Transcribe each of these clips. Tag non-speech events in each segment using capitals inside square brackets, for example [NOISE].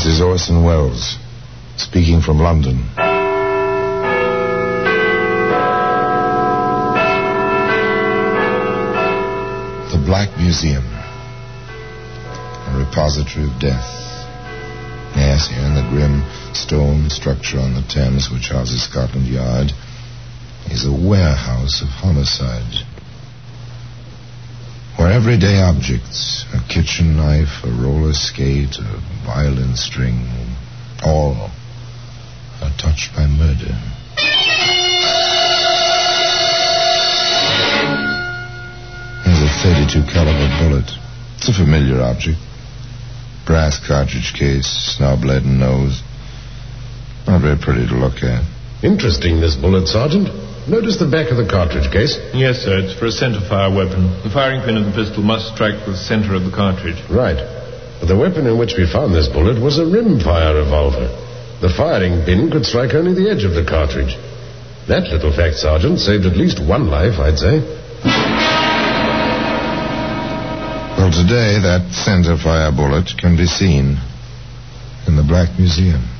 This is Orson Welles, speaking from London. The Black Museum, a repository of death. Yes, here in the grim stone structure on the Thames which houses Scotland Yard is a warehouse of homicide. Where everyday objects, a kitchen knife, a roller skate, a violin string, all are touched by murder. There's a 32 caliber bullet. It's a familiar object. Brass cartridge case, snub leaden nose. Not very pretty to look at. Interesting, this bullet, Sergeant. Notice the back of the cartridge case. Yes, sir. It's for a centerfire weapon. The firing pin of the pistol must strike the center of the cartridge. Right. But the weapon in which we found this bullet was a rimfire revolver. The firing pin could strike only the edge of the cartridge. That little fact, Sergeant, saved at least one life, I'd say. Well, today that centerfire bullet can be seen in the Black Museum.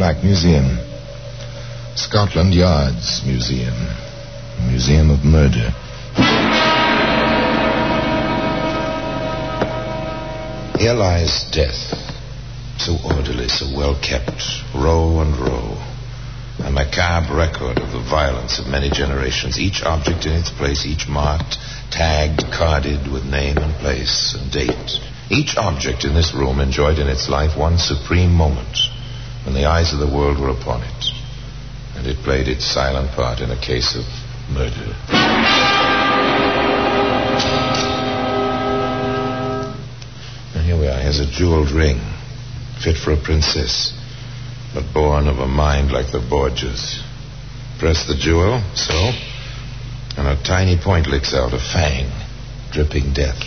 Black Museum. Scotland Yard's Museum. Museum of murder. Here lies death. So orderly, so well kept, row and row. A macabre record of the violence of many generations, each object in its place, each marked, tagged, carded with name and place and date. Each object in this room enjoyed in its life one supreme moment when the eyes of the world were upon it, and it played its silent part in a case of murder. And here we are. Here's a jeweled ring, fit for a princess, but born of a mind like the Borgias. Press the jewel, so, and a tiny point licks out, a fang, dripping death.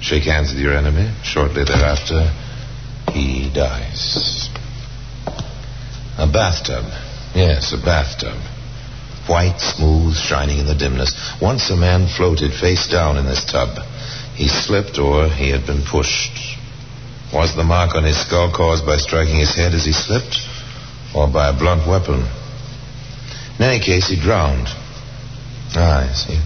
Shake hands with your enemy. Shortly thereafter, he dies. A bathtub. Yes, a bathtub. White, smooth, shining in the dimness. Once a man floated face down in this tub. He slipped or he had been pushed. Was the mark on his skull caused by striking his head as he slipped or by a blunt weapon? In any case, he drowned. Ah, I see.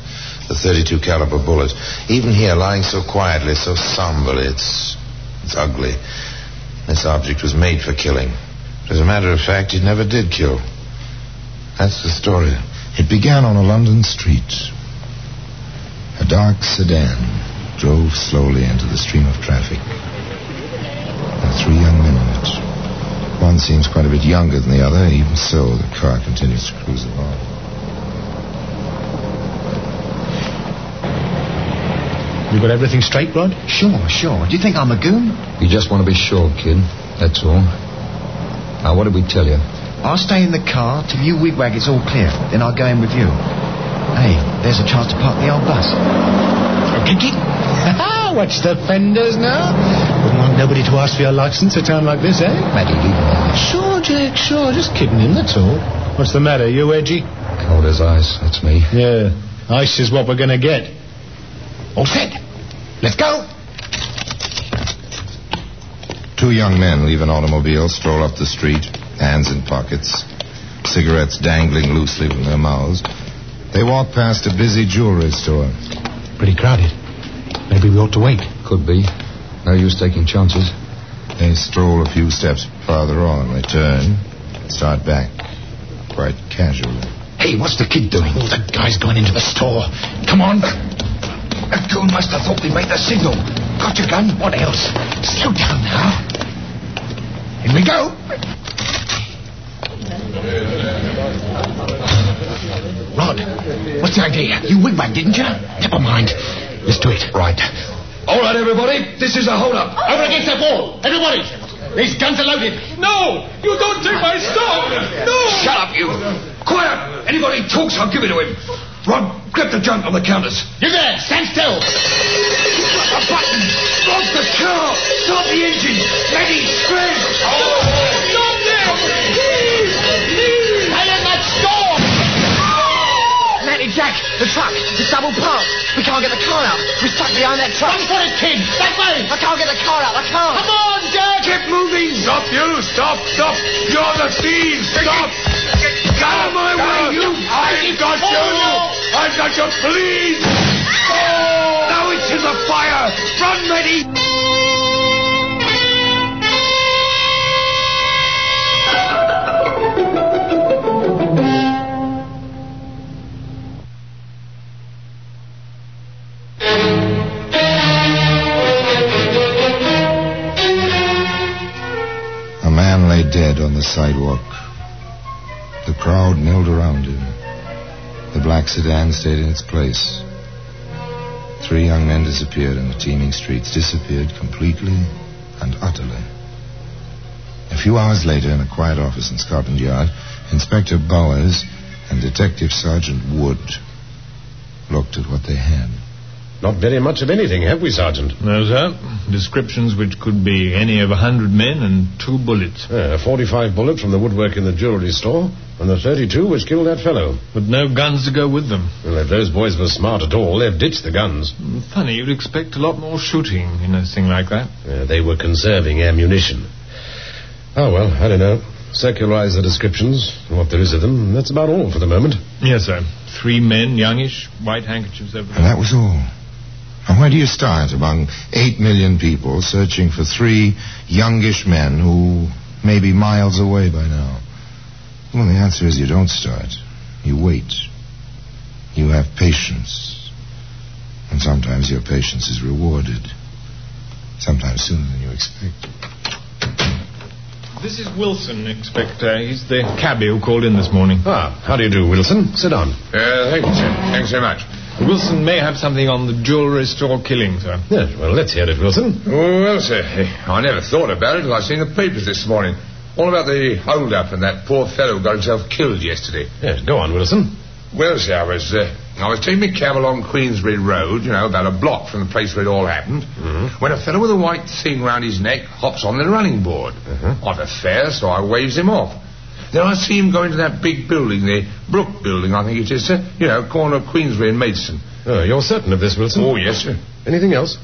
The 32 caliber bullet. Even here, lying so quietly, so somberly, it's, it's ugly. This object was made for killing. As a matter of fact, it never did kill. That's the story. It began on a London street. A dark sedan drove slowly into the stream of traffic. There are three young men in it. One seems quite a bit younger than the other. Even so, the car continues to cruise along. You got everything straight, Rod? Sure, sure. Do you think I'm a goon? You just want to be sure, kid. That's all. Now, what did we tell you? I'll stay in the car till you wigwag it's all clear. Then I'll go in with you. Hey, there's a chance to park the old bus. Kick it. [LAUGHS] Watch the fenders now. Wouldn't want nobody to ask for your license at a time like this, eh? Matty, leave him alone. Sure, Jack, sure. Just kidding him, that's all. What's the matter? You edgy? Cold as ice. That's me. Yeah. Ice is what we're going to get. All set. Let's go. Two young men leave an automobile, stroll up the street, hands in pockets, cigarettes dangling loosely from their mouths. They walk past a busy jewelry store. Pretty crowded. Maybe we ought to wait. Could be. No use taking chances. They stroll a few steps farther on, return, and start back, quite casually. Hey, what's the kid doing? Oh, the guy's going into the store. Come on. That goon must have thought we made the signal. Got your gun? What else? Slow down now. Here we go. God. What's the idea? You wigwag, didn't you? Never mind. Let's do it. Right. All right, everybody. This is a hold-up. Over oh. against that wall. Everybody. These guns are loaded. No! You don't take my stuff! No! Shut up, you. Quiet. Anybody talks, I'll give it to him. Rod, grab the junk on the counters. You there. Stand still. A button. Stop the car. Stop the engine. Ready. Spread. Stop there! Please! Please! Hey, in that store. Matty Jack, the truck. It's double parked. We can't get the car out. We're stuck behind that truck. Run for it, kid. That way. I can't get the car out. I can't. Come on, Jack. Keep moving. Stop, you. Stop, stop. You're the thieves. Stop. Get out of my way, you. I've got you. I've got you. Please. Oh! Now it's in the fire. Run, Matty. A man lay dead on the sidewalk. The crowd milled around him. The black sedan stayed in its place. Three young men disappeared in the teeming streets, disappeared completely and utterly. A few hours later, in a quiet office in Scotland Yard, Inspector Bowers and Detective Sergeant Wood looked at what they had. Not very much of anything, have we, Sergeant? No, sir. Descriptions which could be any of a hundred men and two bullets. Uh, a 45 bullet from the woodwork in the jewelry store, and the 32 which killed that fellow. But no guns to go with them. Well, if those boys were smart at all, they've ditched the guns. Funny, you'd expect a lot more shooting in a thing like that. Uh, they were conserving ammunition. Oh, well, I don't know. Circularize the descriptions, what there is of them. That's about all for the moment. Yes, sir. Three men, youngish, white handkerchiefs over And their... that was all. And where do you start among eight million people searching for three youngish men who may be miles away by now? Well, the answer is you don't start. You wait. You have patience. And sometimes your patience is rewarded. Sometimes sooner than you expect. This is Wilson, Inspector. He's the cabby who called in this morning. Ah, how do you do, Wilson? Sit down. Uh, thank you, sir. Thanks so much. Wilson may have something on the jewellery store killing, sir. Yes, well, let's hear it, Wilson. Oh, well, sir, I never thought about it till I seen the papers this morning. All about the hold-up and that poor fellow got himself killed yesterday. Yes, go on, Wilson. Well, sir, I was, uh, I was taking my cab along Queensbury Road, you know, about a block from the place where it all happened, when a fellow with a white thing round his neck hops on the running board. I've a fare, so I waves him off. Then I see him go into that big building, the Brook building, I think it is, sir. You know, corner of Queensway and Maidstone. Oh, you're certain of this, Wilson? Oh, yes, sir. Anything else?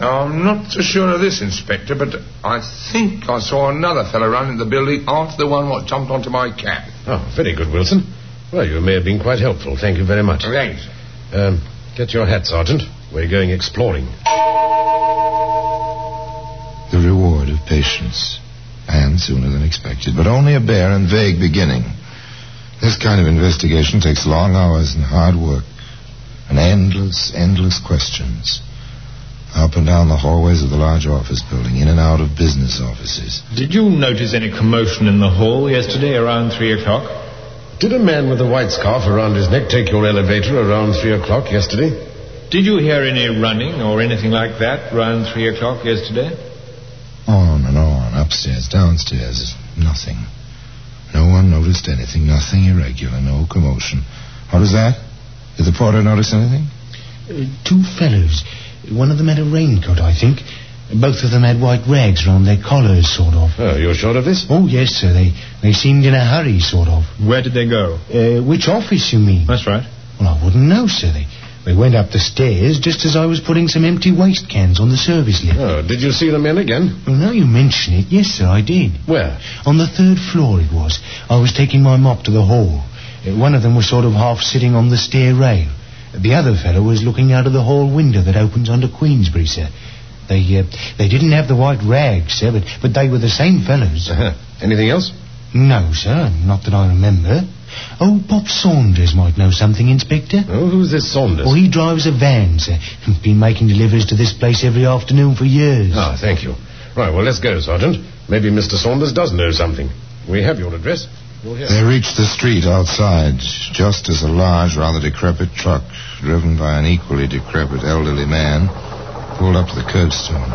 Now, I'm not so sure of this, Inspector, but I think I saw another fellow run into the building after the one what jumped onto my cab. Oh, very good, Wilson. Well, you may have been quite helpful. Thank you very much. Thanks. Um, get your hat, Sergeant. We're going exploring. The reward of patience. And sooner than expected, but only a bare and vague beginning. This kind of investigation takes long hours and hard work. And endless, endless questions. Up and down the hallways of the large office building, in and out of business offices. Did you notice any commotion in the hall yesterday around three o'clock? Did a man with a white scarf around his neck take your elevator around three o'clock yesterday? Did you hear any running or anything like that around three o'clock yesterday? On and on, upstairs, downstairs, nothing. No one noticed anything, nothing irregular, no commotion. What was that? Did the porter notice anything? Uh, two fellows. One of them had a raincoat, I think. Both of them had white rags round their collars, sort of. Oh, you're sure of this? Oh, yes, sir. They, they seemed in a hurry, sort of. Where did they go? Uh, which office, you mean? That's right. Well, I wouldn't know, sir. They, they went up the stairs just as I was putting some empty waste cans on the service lift. Oh, did you see the men again? Well, now you mention it, yes, sir, I did. Where? On the third floor it was. I was taking my mop to the hall. Uh, one of them was sort of half sitting on the stair rail. The other fellow was looking out of the hall window that opens onto Queensbury, sir. They uh, they didn't have the white rags, sir, but, but they were the same fellows. Uh-huh. [LAUGHS] Anything else? No, sir, not that I remember. Oh, Pop Saunders might know something, Inspector. Oh, who's this Saunders? Well, he drives a van, sir. He's been making deliveries to this place every afternoon for years. Ah, thank you. Right, well, let's go, Sergeant. Maybe Mr. Saunders does know something. We have your address. They reached the street outside just as a large, rather decrepit truck, driven by an equally decrepit elderly man, pulled up to the curbstone.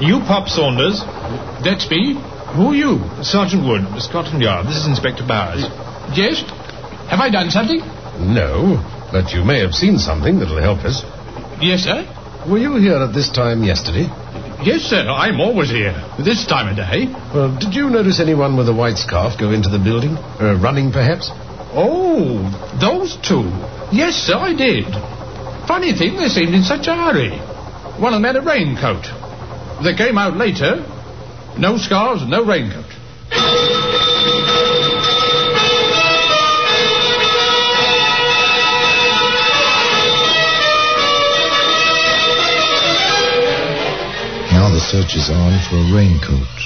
You Pop Saunders? That's me. Who are you? Sergeant Wood, Scotland Yard. This is Inspector Bowers. Yes? Have I done something? No, but you may have seen something that'll help us. Yes, sir. Were you here at this time yesterday? Yes, sir. I'm always here. This time of day. Well, did you notice anyone with a white scarf go into the building? Uh, running, perhaps? Oh, those two. Yes, sir, I did. Funny thing, they seemed in such a hurry. One of them had a raincoat. They came out later. No scarves, no raincoat. Now the search is on for a raincoat.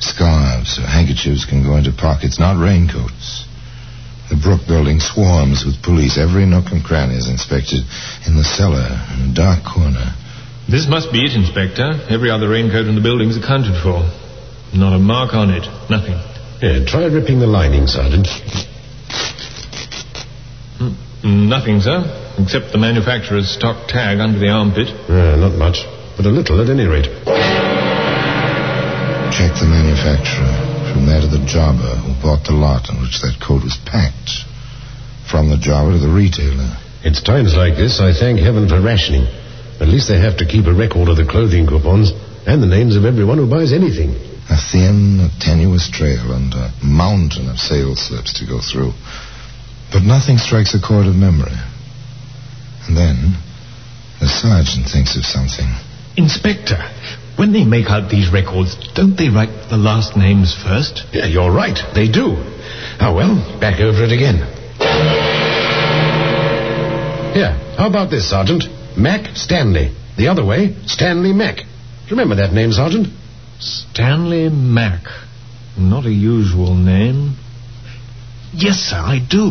Scarves or handkerchiefs can go into pockets, not raincoats. The Brook building swarms with police. Every nook and cranny is inspected. In the cellar, in a dark corner. This must be it, Inspector. Every other raincoat in the building's accounted for. Not a mark on it. Nothing. Yeah, try ripping the lining, Sergeant. Hmm, Nothing, sir. Except the manufacturer's stock tag under the armpit. Uh, not much, but a little at any rate. Check the manufacturer. From there to the jobber who bought the lot on which that coat was packed. From the jobber to the retailer. It's times like this I thank heaven for rationing. At least they have to keep a record of the clothing coupons and the names of everyone who buys anything. A thin, a tenuous trail and a mountain of sales slips to go through. But nothing strikes a chord of memory. And then, the sergeant thinks of something. Inspector, when they make out these records, don't they write the last names first? Yeah, you're right. They do. Oh, well, back over it again. Here, how about this, Sergeant? Mac Stanley. The other way, Stanley Mac. Remember that name, Sergeant? Stanley Mack. Not a usual name. Yes, sir, I do.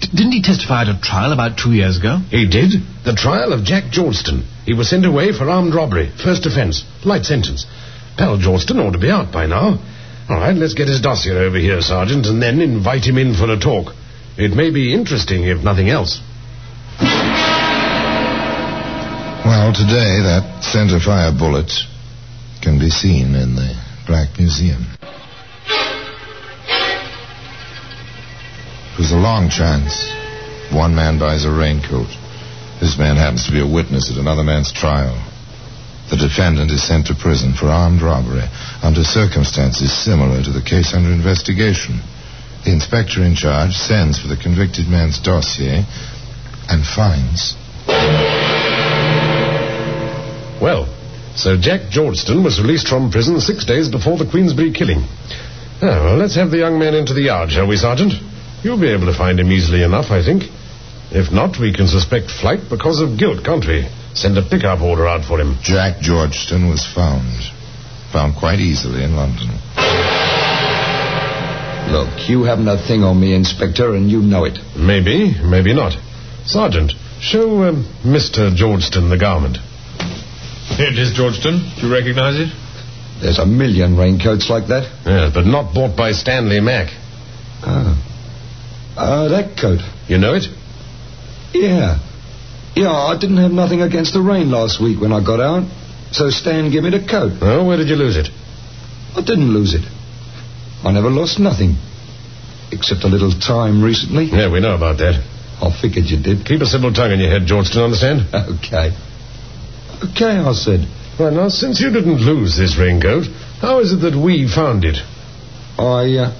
D- didn't he testify at a trial about two years ago? He did. The trial of Jack Georgeston. He was sent away for armed robbery. First offense. Light sentence. Pal Georgeston ought to be out by now. All right, let's get his dossier over here, Sergeant, and then invite him in for a talk. It may be interesting, if nothing else. Well, today, that center fire bullet can be seen in the Black Museum. It was a long chance. One man buys a raincoat. This man happens to be a witness at another man's trial. The defendant is sent to prison for armed robbery under circumstances similar to the case under investigation. The inspector in charge sends for the convicted man's dossier and finds. Well, so Jack Georgeston was released from prison six days before the Queensbury killing. Ah, well, let's have the young man into the yard, shall we, Sergeant? You'll be able to find him easily enough, I think. If not, we can suspect flight because of guilt, can't we? Send a pickup order out for him. Jack Georgeston was found. Found quite easily in London. Look, you haven't a thing on me, Inspector, and you know it. Maybe, maybe not. Sergeant, show um, Mr. Georgeston the garment. Here it is, Georgeston. Do you recognize it? There's a million raincoats like that. Yes, but not bought by Stanley Mack. Oh. Uh, that coat. You know it? Yeah. Yeah, I didn't have nothing against the rain last week when I got out. So Stan gave me the coat. Oh, where did you lose it? I didn't lose it. I never lost nothing. Except a little time recently. Yeah, we know about that. I figured you did. Keep a civil tongue in your head, Georgeston, understand? [LAUGHS] Okay. Okay, I said. Well, now, since you didn't lose this raincoat, how is it that we found it? I, uh,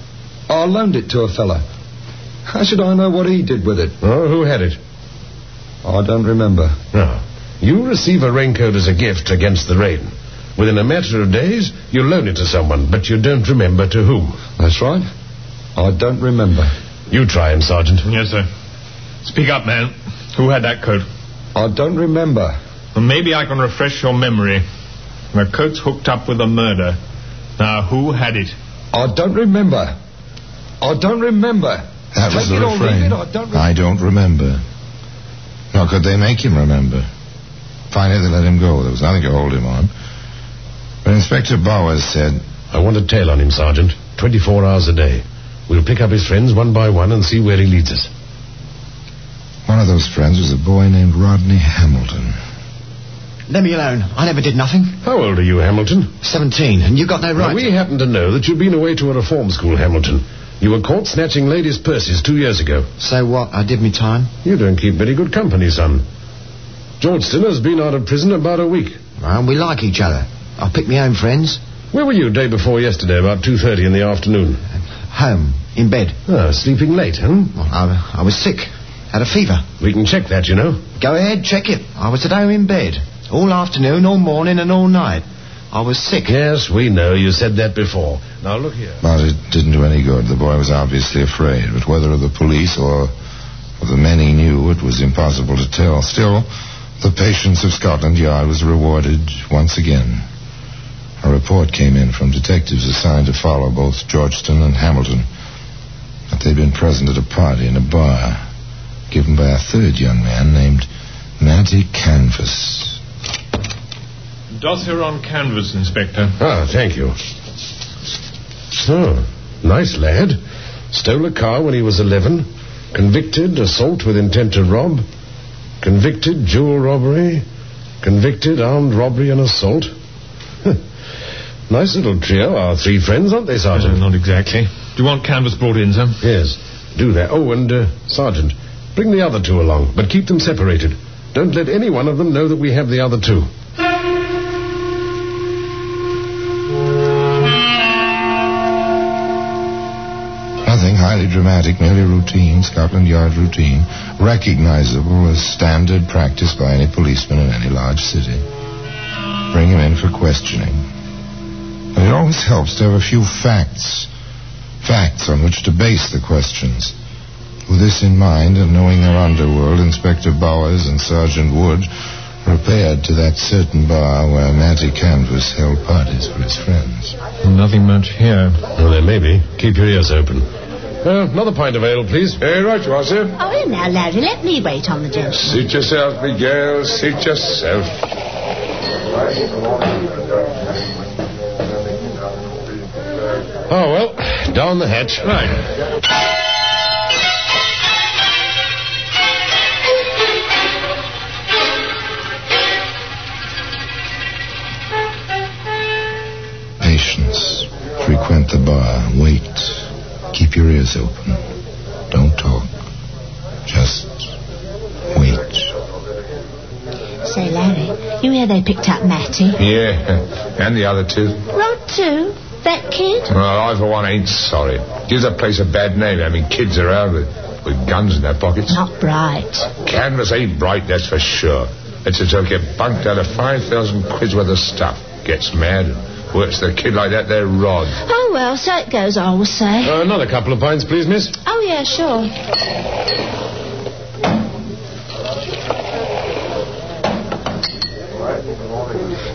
I loaned it to a fella. How should I know what he did with it? Oh, who had it? I don't remember. No. You receive a raincoat as a gift against the rain. Within a matter of days, you loan it to someone, but you don't remember to whom. That's right. I don't remember. You try him, Sergeant. Yes, sir. Speak up, man. Who had that coat? I don't remember. Well, maybe I can refresh your memory. The coat's hooked up with a murder. Now, who had it? I don't remember. I don't remember. That was the it or leave refrain. I don't remember. I don't remember. Nor could they make him remember. Finally, they let him go. There was nothing to hold him on. But Inspector Bowers said, I want a tail on him, Sergeant. 24 hours a day. We'll pick up his friends one by one and see where he leads us. One of those friends was a boy named Rodney Hamilton. Let me alone. I never did nothing. How old are you, Hamilton? Seventeen, and you got no right. Now, we happen to know that you've been away to a reform school, Hamilton. You were caught snatching ladies' purses two years ago. So what? I did me time. You don't keep very good company, son. Georgeston has been out of prison about a week. Well, we like each other. I pick my own friends. Where were you day before yesterday, about 2.30 in the afternoon? Home, in bed. Ah, sleeping late, huh? Well, I, I was sick. Had a fever. We can check that, you know. Go ahead, check it. I was at home in bed. All afternoon, all morning, and all night. I was sick. Yes, we know. You said that before. Now, look here. But it didn't do any good. The boy was obviously afraid. But whether of the police or of the men he knew, it was impossible to tell. Still, the patience of Scotland Yard was rewarded once again. A report came in from detectives assigned to follow both Georgeston and Hamilton that they'd been present at a party in a bar given by a third young man named Matty Canvas. Dossier on canvas, Inspector. Ah, thank you. Oh, nice lad. Stole a car when he was 11. Convicted, assault with intent to rob. Convicted, jewel robbery. Convicted, armed robbery and assault. [LAUGHS] nice little trio, our three friends, aren't they, Sergeant? Uh, not exactly. Do you want canvas brought in, sir? Yes, do that. Oh, and, uh, Sergeant, bring the other two along, but keep them separated. Don't let any one of them know that we have the other two. Highly dramatic, merely routine, Scotland Yard routine, recognizable as standard practice by any policeman in any large city. Bring him in for questioning. But it always helps to have a few facts. Facts on which to base the questions. With this in mind, and knowing their underworld, Inspector Bowers and Sergeant Wood repaired to that certain bar where Matty Canvas held parties for his friends. Nothing much here. Well, there may be. Keep your ears open. Uh, another pint of ale, please. Hey, right you are, sir. Oh, here now, Larry. Let me wait on the gentleman. Suit yourself, Miguel. Suit yourself. Oh, well, down the hatch. Right. Patience. Frequent the bar. Wait. Keep your ears open. Don't talk. Just wait. Say, Larry, you hear they picked up Matty? Yeah, and the other two. Rod, too? That kid? Well, I, for one, ain't sorry. Gives the place a bad name having kids around with, with guns in their pockets. Not bright. Canvas ain't bright, that's for sure. It's a joke get bunked out of 5,000 quid's worth of stuff. Gets mad and works the kid like that, they're rod. Oh, well, so it goes, I will say. Uh, another couple of pints, please, miss. Oh, yeah, sure.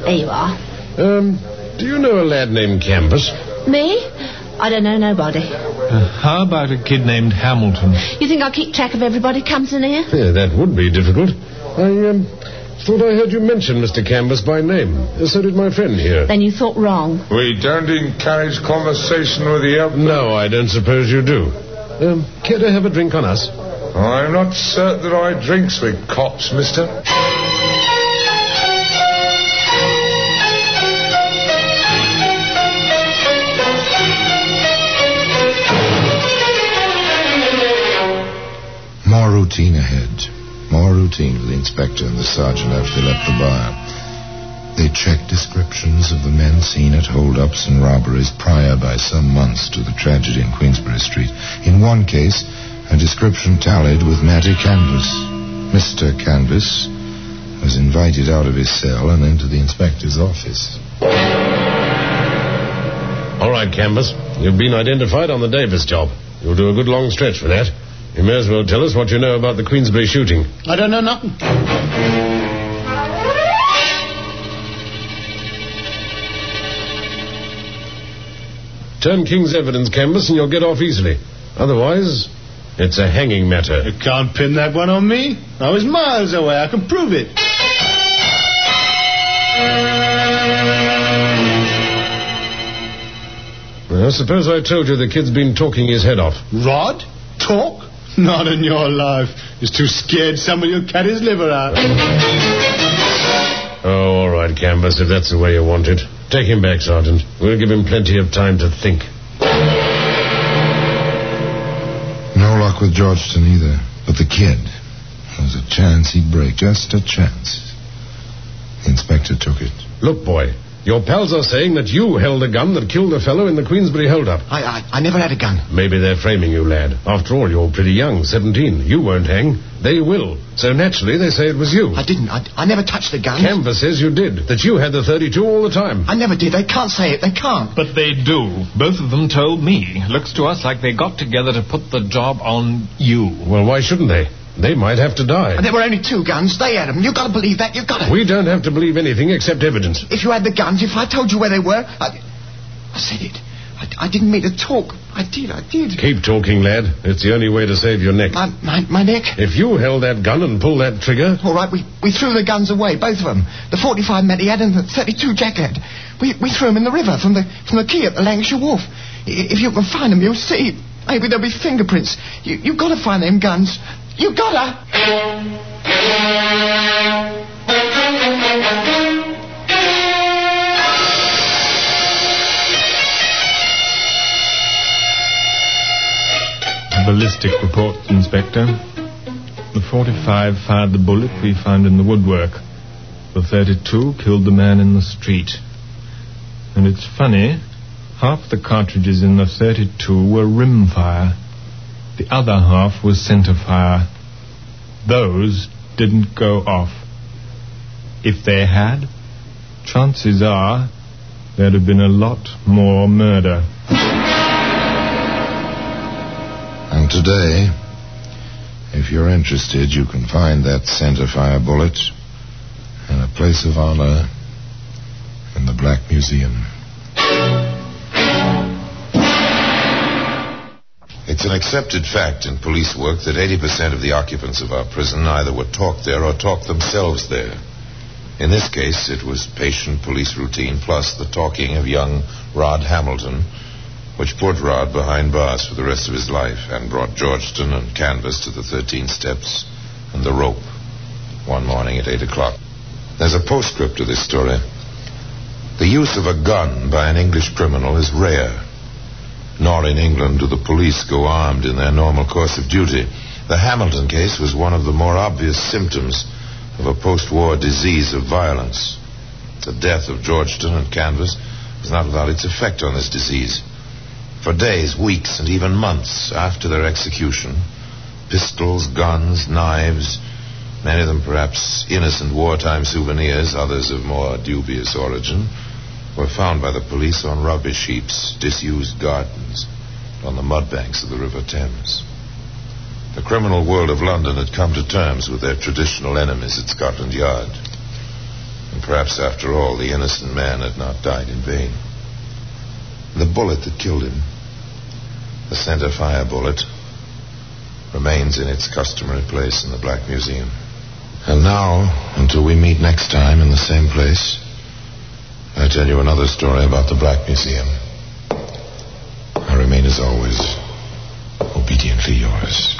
There you are. Um, do you know a lad named Canvas? Me? I don't know nobody. Uh, how about a kid named Hamilton? You think I'll keep track of everybody comes in here? Yeah, that would be difficult. I, um, thought I heard you mention Mr. Canvas by name. So did my friend here. Then you thought wrong. We don't encourage conversation with the No, I don't suppose you do. Um, care to have a drink on us? I'm not certain that I drinks with cops, mister. More routine ahead. More routine for the inspector and the sergeant after they left the bar. They checked descriptions of the men seen at holdups and robberies prior by some months to the tragedy in Queensbury Street. In one case, a description tallied with Matty Canvas. Mr. Canvas was invited out of his cell and into the inspector's office. All right, Canvas. You've been identified on the Davis job. You'll do a good long stretch for that. You may as well tell us what you know about the Queensbury shooting. I don't know nothing. Turn King's evidence, Canvas, and you'll get off easily. Otherwise, it's a hanging matter. You can't pin that one on me. I was miles away. I can prove it. Well, suppose I told you the kid's been talking his head off. Rod? Talk? Not in your life. He's too scared somebody will cut his liver out. Oh, all right, Canvas, if that's the way you want it. Take him back, Sergeant. We'll give him plenty of time to think. No luck with Georgeton either. But the kid. There was a chance he'd break. Just a chance. The inspector took it. Look, boy, your pals are saying that you held a gun that killed a fellow in the Queensbury holdup. I, I, I never had a gun. Maybe they're framing you, lad. After all, you're pretty young, 17. You won't hang. They will. So naturally, they say it was you. I didn't. I, I never touched the gun. Canvas says you did. That you had the 32 all the time. I never did. They can't say it. They can't. But they do. Both of them told me. Looks to us like they got together to put the job on you. Well, why shouldn't they? They might have to die. And there were only two guns. They had them. You've got to believe that. You've got to. We don't have to believe anything except evidence. If you had the guns, if I told you where they were, I, I said it. I, I didn't mean to talk. I did. I did. Keep talking, lad. It's the only way to save your neck. My, my, my neck. If you held that gun and pulled that trigger, All right, we, we threw the guns away, both of them. The 45 Matty had and the 32 Jack had. We, we threw them in the river from the from the quay at the Lancashire Wharf. If you can find them, you'll see. Maybe there'll be fingerprints. You, you've got to find them guns. You've got to. Ballistic report, Inspector. The 45 fired the bullet we found in the woodwork. The 32 killed the man in the street. And it's funny, half the cartridges in the 32 were rimfire. The other half was centerfire. Those didn't go off. If they had, chances are there'd have been a lot more murder. And today, if you're interested, you can find that centerfire bullet in a place of honor in the Black Museum. It's an accepted fact in police work that 80% of the occupants of our prison either were talked there or talked themselves there. In this case, it was patient police routine plus the talking of young Rod Hamilton, which put Rod behind bars for the rest of his life and brought Georgeton and Canvas to the 13 steps and the rope one morning at 8 o'clock. There's a postscript to this story. The use of a gun by an English criminal is rare. Nor in England do the police go armed in their normal course of duty. The Hamilton case was one of the more obvious symptoms of a post-war disease of violence. The death of Georgeton and Canvas was not without its effect on this disease. For days, weeks, and even months after their execution, pistols, guns, knives, many of them perhaps innocent wartime souvenirs, others of more dubious origin, were found by the police on rubbish heaps, disused gardens, on the mud banks of the River Thames. The criminal world of London had come to terms with their traditional enemies at Scotland Yard. And perhaps, after all, the innocent man had not died in vain. The bullet that killed him, the center fire bullet, remains in its customary place in the Black Museum. And now, until we meet next time in the same place, I tell you another story about the Black Museum. I remain, as always, obediently yours.